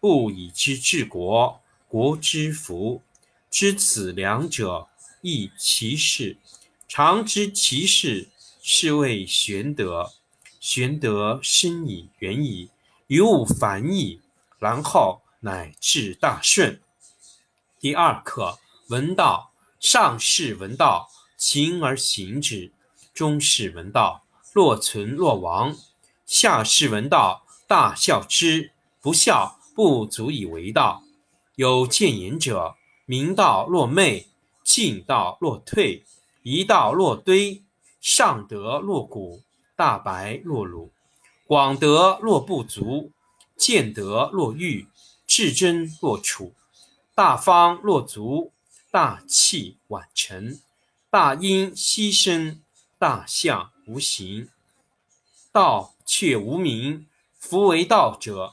不以知治国，国之福。知此两者，亦其事。常知其事，是谓玄德。玄德深矣，远矣，于物反矣，然后乃至大顺。第二课：闻道。上士闻道，勤而行之；中士闻道。若存若亡，下士闻道，大笑之。不笑，不足以为道。有见言者，明道若昧，进道若退，一道若堆，上德若谷，大白若鲁，广德若不足，见德若愚，至真若楚，大方若足，大器晚成，大音希声，大象。无形，道却无名。夫为道者，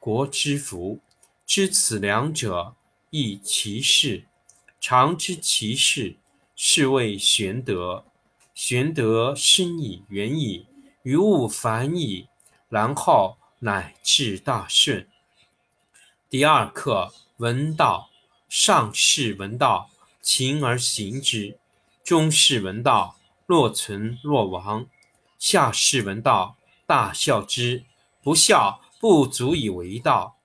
国之福。知此两者，亦其事。常知其事，是谓玄德。玄德深矣，远矣，于物反矣，然后乃至大顺。第二课：闻道。上士闻道，勤而行之；中士闻道。若存若亡，下士闻道，大笑之。不笑，不足以为道。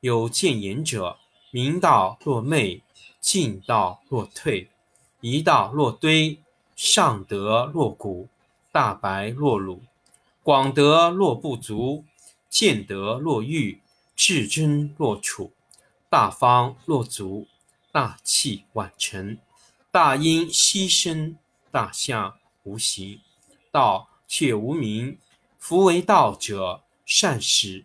有见言者，明道若昧，进道若退，一道若堆，上德若谷，大白若鲁，广德若不足，见德若愚，至真若楚，大方若足，大器晚成，大音希声，大象。无形，道却无名。夫为道者，善始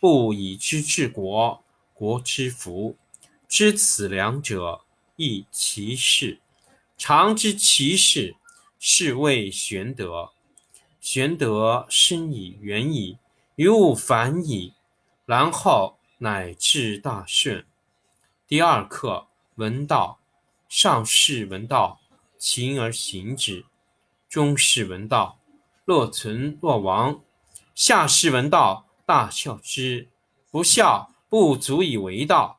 不以知治国，国之福。知此两者，亦其事。常知其事，是谓玄德。玄德深以，远矣，于物反矣，然后乃至大顺。第二课，闻道。上士闻道，勤而行之；中士闻道，若存若亡；下士闻道，大笑之。不孝，不足以为道。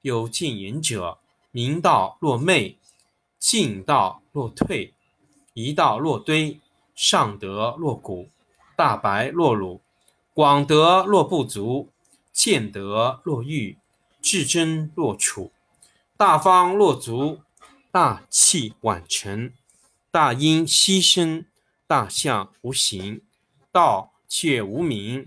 有见言者，明道若昧，进道若退，一道若堆。上德若谷，大白若鲁，广德若不足，见德若愚，至真若楚，大方若足，大器晚成，大音希声，大象无形，道却无名。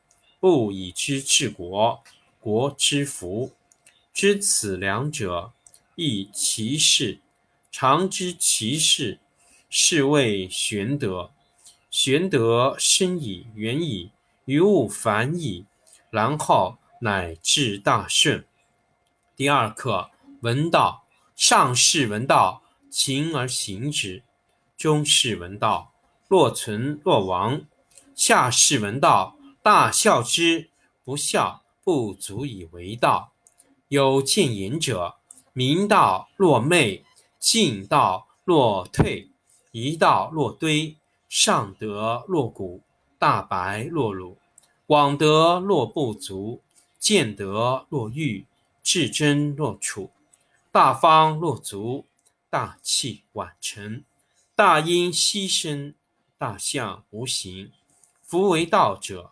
不以知治国，国之福。知此两者，亦其事。常知其事，是谓玄德。玄德深矣，远矣，于物反矣，然后乃至大顺。第二课，闻道。上士闻道，勤而行之；中士闻道，若存若亡；下士闻道，大孝之。不孝，不足以为道。有见言者，明道若昧，进道若退，一道若堆。上德若谷，大白若鲁，广德若不足，见德若愚，至真若楚，大方若足，大器晚成，大音希声，大象无形。夫为道者，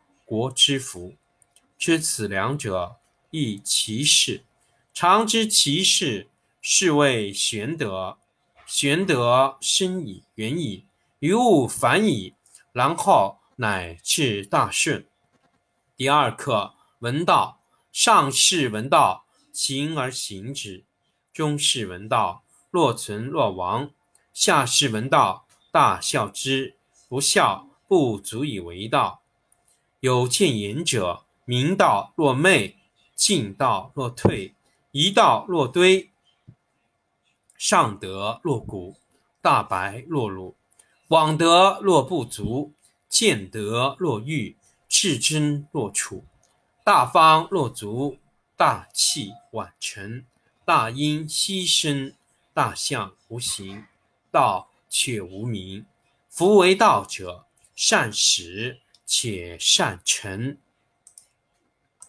国之福。知此两者，亦其事。常知其事，是谓玄德。玄德深矣，远矣，于物反矣，然后乃至大顺。第二课，闻道。上士闻道，勤而行之；中士闻道，若存若亡；下士闻道，大笑之。不笑，不足以为道。有见言者，明道若昧，进道若退，一道若堆。上德若谷，大白若鲁，广德若不足，见德若愚，至真若处，大方若足，大器晚成，大音希声，大象无形，道却无名。夫为道者，善始且善成。